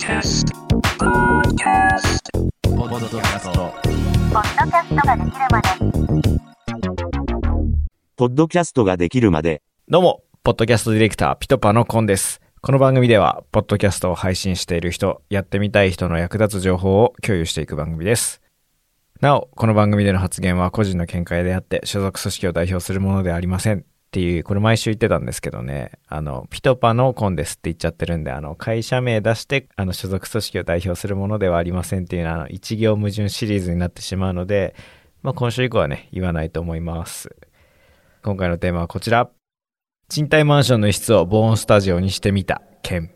Podcast. Podcast. ポッドキャスト。ポッドキャストができるまでポッドキャストができるまで、どうも、ポッドキャストディレクター、ピトパのコンです。この番組では、ポッドキャストを配信している人、やってみたい人の役立つ情報を共有していく番組です。なお、この番組での発言は個人の見解であって、所属組織を代表するものではありません。っていう、これ毎週言ってたんですけどね、あの、ピトパのコンですって言っちゃってるんで、あの、会社名出して、あの、所属組織を代表するものではありませんっていうのは、あの、一行矛盾シリーズになってしまうので、まあ、今週以降はね、言わないと思います。今回のテーマはこちら。賃貸マンションの一室を防音スタジオにしてみた件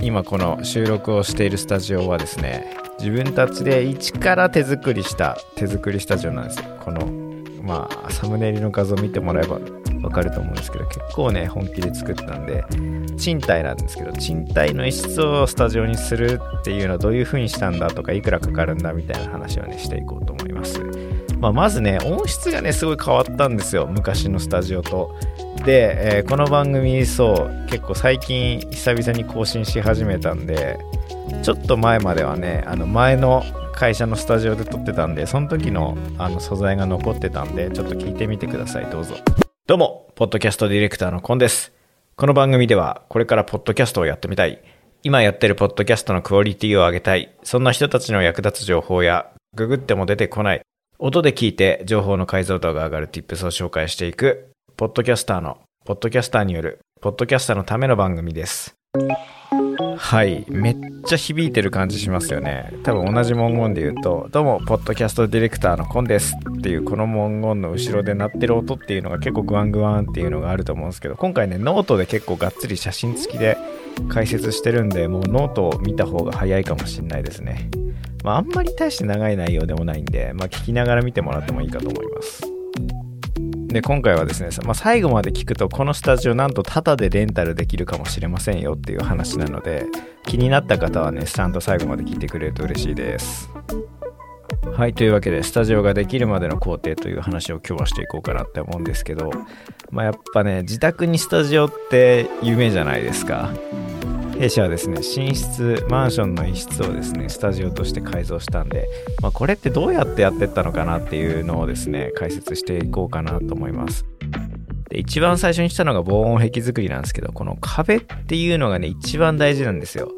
今この収録をしているスタジオはですね自分たちで一から手作りした手作りスタジオなんですよこのまあサムネイルの画像見てもらえばわかると思うんですけど結構ね本気で作ったんで賃貸なんですけど賃貸の一室をスタジオにするっていうのはどういう風にしたんだとかいくらかかるんだみたいな話をねしていこうと思います。まあ、まずね音質がねすごい変わったんですよ昔のスタジオと。で、えーこの番組そう結構最近久々に更新し始めたんでちょっと前まではねあの前の会社のスタジオで撮ってたんでその時のあの素材が残ってたんでちょっと聞いてみてください。どうぞ。どうもポッドキャストディレクターのコンです。この番組ではこれからポッドキャストをやってみたい今やってるポッドキャストのクオリティを上げたい。そんな人たちの役立つ情報やググっても出てこない音で聞いて情報の解像度が上がる Tips を紹介していく、ポッドキャスターの、ポッドキャスターによる、ポッドキャスターのための番組です。はい。めっちゃ響いてる感じしますよね。多分同じ文言で言うと、どうも、ポッドキャストディレクターのコンですっていう、この文言の後ろで鳴ってる音っていうのが結構グワングワンっていうのがあると思うんですけど、今回ね、ノートで結構がっつり写真付きで解説してるんで、もうノートを見た方が早いかもしれないですね。まあ、あんまり大して長い内容でもないんで、まあ、聞きながら見てもらってもいいかと思います。で、今回はですね、まあ、最後まで聞くと、このスタジオなんとタダでレンタルできるかもしれませんよっていう話なので、気になった方はね、ちゃんと最後まで聞いてくれると嬉しいです。はい、というわけで、スタジオができるまでの工程という話を今日はしていこうかなって思うんですけど、まあ、やっぱね、自宅にスタジオって夢じゃないですか。弊社はですね寝室マンションの一室をですねスタジオとして改造したんで、まあ、これってどうやってやってったのかなっていうのをですね解説していこうかなと思います。で一番最初にしたのが防音壁作りなんですけどこの壁っていうのがね一番大事なんですよ。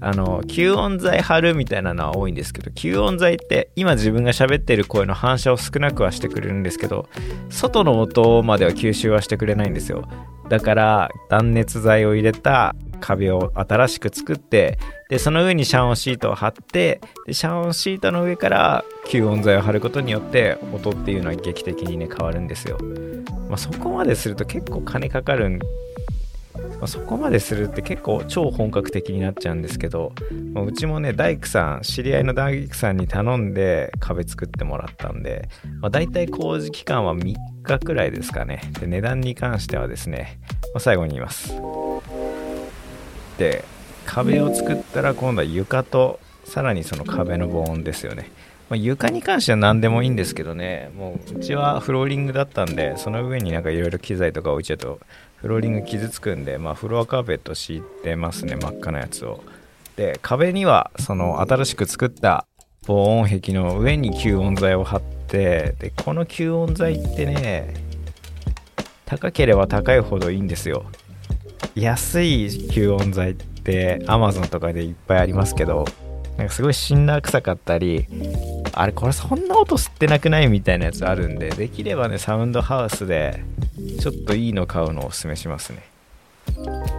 あの吸音材貼るみたいなのは多いんですけど吸音材って今自分が喋ってる声の反射を少なくはしてくれるんですけど外の音までは吸収はしてくれないんですよ。だから断熱材を入れた壁を新しく作ってでその上に遮音シートを貼ってで遮音シートの上から吸音材を貼ることによって音っていうのは劇的にね変わるんですよ、まあ、そこまですると結構金かかるんまあ、そこまでするって結構超本格的になっちゃうんですけど、まあうちもね大工さん知り合いの大工さんに頼んで壁作ってもらったんで、まあ、大体工事期間は3日くらいですかね。で値段に関してはですね、まあ、最後に言います。で壁を作ったら今度は床とさらにその壁の防音ですよね、まあ、床に関しては何でもいいんですけどね。もううちはフローリングだったんでその上になんかいろいろ機材とか置いちゃうとフローリング傷つくんで、まあ、フロアカーペット敷いてますね真っ赤なやつを。で壁にはその新しく作った防音壁の上に吸音材を貼ってでこの吸音材ってね高ければ高いほどいいんですよ。安い吸音材って Amazon とかでいっぱいありますけどなんかすごいシンナー臭かったりあれこれそんな音吸ってなくないみたいなやつあるんでできればねサウンドハウスでちょっといいの買うのをおすすめしますね。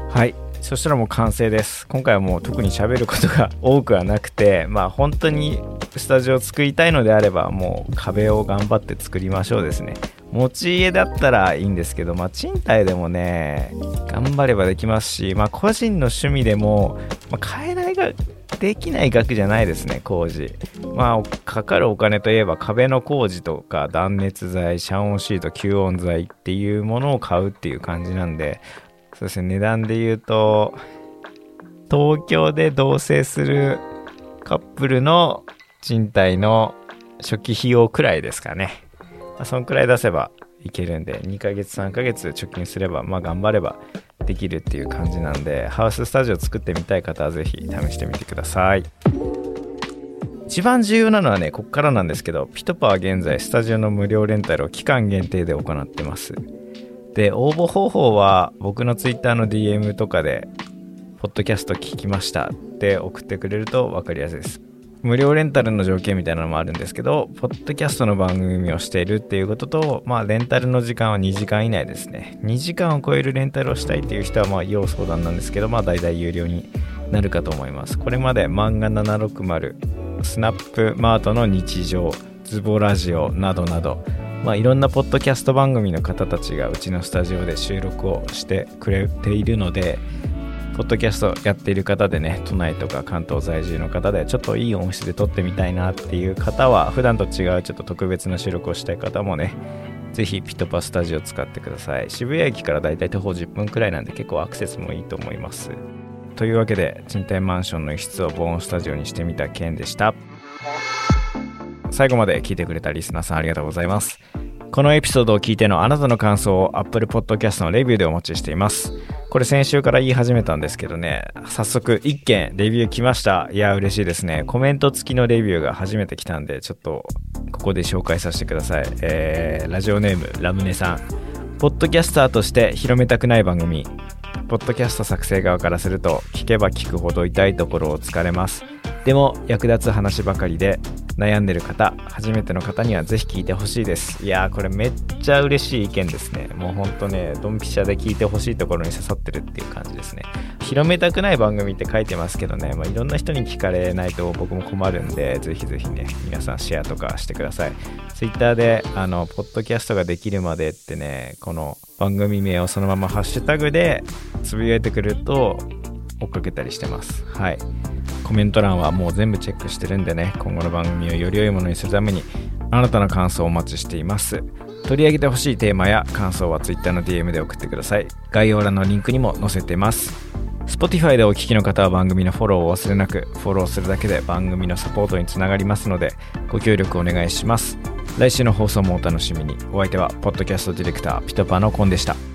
はい。そしたらもう完成です。今回はもう特に喋ることが多くはなくてまあ本当にスタジオを作りたいのであればもう壁を頑張って作りましょうですね。持ち家だったらいいんですけどまあ賃貸でもね頑張ればできますしまあ個人の趣味でも、まあ、買えないができない額じゃないですね工事。まあかかるお金といえば壁の工事とか断熱材遮音シート吸音材っていうものを買うっていう感じなんでそうですね値段で言うと東京で同棲するカップルの賃貸の初期費用くらいですかね、あ、そんくらい出せばいけるんで2ヶ月3ヶ月貯金すればまあ頑張ればできるっていう感じなんでハウススタジオ作ってみたい方はぜひ試してみてください。一番重要なのはねこっからなんですけどピトパは現在スタジオの無料レンタルを期間限定で行ってます。で応募方法は僕の Twitter の DM とかでポッドキャスト聞きましたって送ってくれると分かりやすいです。無料レンタルの条件みたいなのもあるんですけど、ポッドキャストの番組をしているっていうことと、まあ、レンタルの時間は2時間以内ですね。2時間を超えるレンタルをしたいっていう人は、まあ、要相談なんですけど、まあ、大体有料になるかと思います。これまで漫画760、スナップマートの日常、ズボラジオなどなど、まあ、いろんなポッドキャスト番組の方たちがうちのスタジオで収録をしてくれているので、ポッドキャストやっている方でね、都内とか関東在住の方で、ちょっといい音質で撮ってみたいなっていう方は、普段と違うちょっと特別な収録をしたい方もね、ぜひピトパスタジオ使ってください。渋谷駅からだいたい徒歩10分くらいなんで結構アクセスもいいと思います。というわけで、賃貸マンションの一室を防音スタジオにしてみた件でした。最後まで聞いてくれたリスナーさんありがとうございます。このエピソードを聞いてのあなたの感想を Apple Podcast のレビューでお待ちしています。これ先週から言い始めたんですけどね、早速1件レビュー来ました。いや、嬉しいですね。コメント付きのレビューが初めて来たんで、ちょっとここで紹介させてください。えー、ラジオネームラムネさん。ポッドキャスターとして広めたくない番組。ポッドキャスト作成側からすると聞けば聞くほど痛いところを突かれます。でも役立つ話ばかりで悩んでる方初めての方にはぜひ聞いてほしいです。いやーこれめっちゃ嬉しい意見ですね。もうほんとねドンピシャで聞いてほしいところに刺さってるっていう感じですね。広めたくない番組って書いてますけどね、まあ、いろんな人に聞かれないと僕も困るんでぜひぜひね皆さんシェアとかしてください。Twitter であのポッドキャストができるまでってねこの番組名をそのままハッシュタグでつぶやいてくると追っかけたりしてます。はい。コメント欄はもう全部チェックしてるんでね、今後の番組をより良いものにするために、あなたの感想をお待ちしています。取り上げてほしいテーマや感想は Twitter の DM で送ってください。概要欄のリンクにも載せてます。Spotify でお聞きの方は番組のフォローを忘れなく、フォローするだけで番組のサポートにつながりますので、ご協力お願いします。来週の放送もお楽しみに。お相手は、ポッドキャストディレクター、ピトパのコンでした。